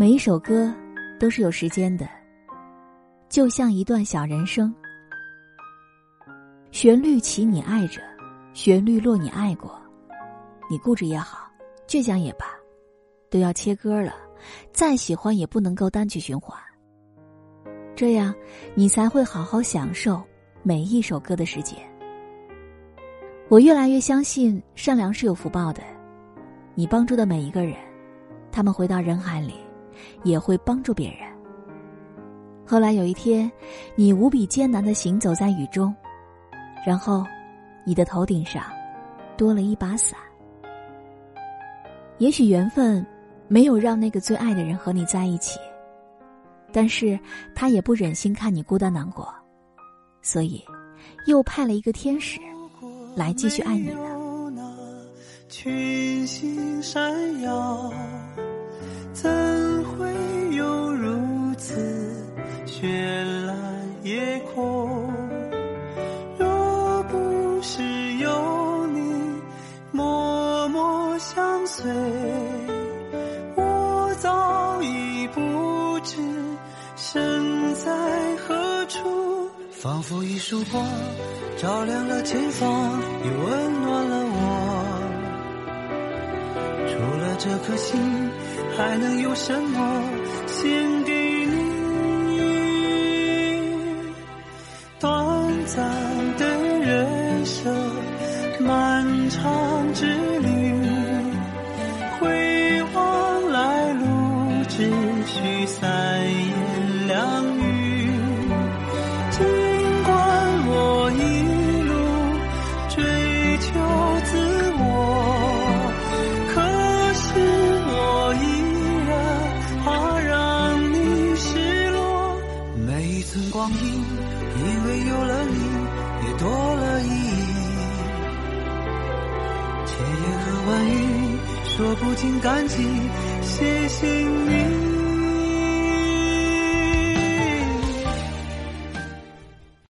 每一首歌都是有时间的，就像一段小人生。旋律起你爱着，旋律落你爱过，你固执也好，倔强也罢，都要切歌了。再喜欢也不能够单曲循环。这样，你才会好好享受每一首歌的时间。我越来越相信善良是有福报的，你帮助的每一个人，他们回到人海里。也会帮助别人。后来有一天，你无比艰难的行走在雨中，然后，你的头顶上多了一把伞。也许缘分没有让那个最爱的人和你在一起，但是他也不忍心看你孤单难过，所以又派了一个天使来继续爱你呢。群星闪耀。相随，我早已不知身在何处。仿佛一束光，照亮了前方，也温暖了我。除了这颗心。还能有什么献给你？短暂的人生，漫长之旅，也许三言两语尽管我一路追求自我可是我依然怕让你失落。每一寸光阴因为有了你也多了意义。千言和万语说不尽感激谢谢你。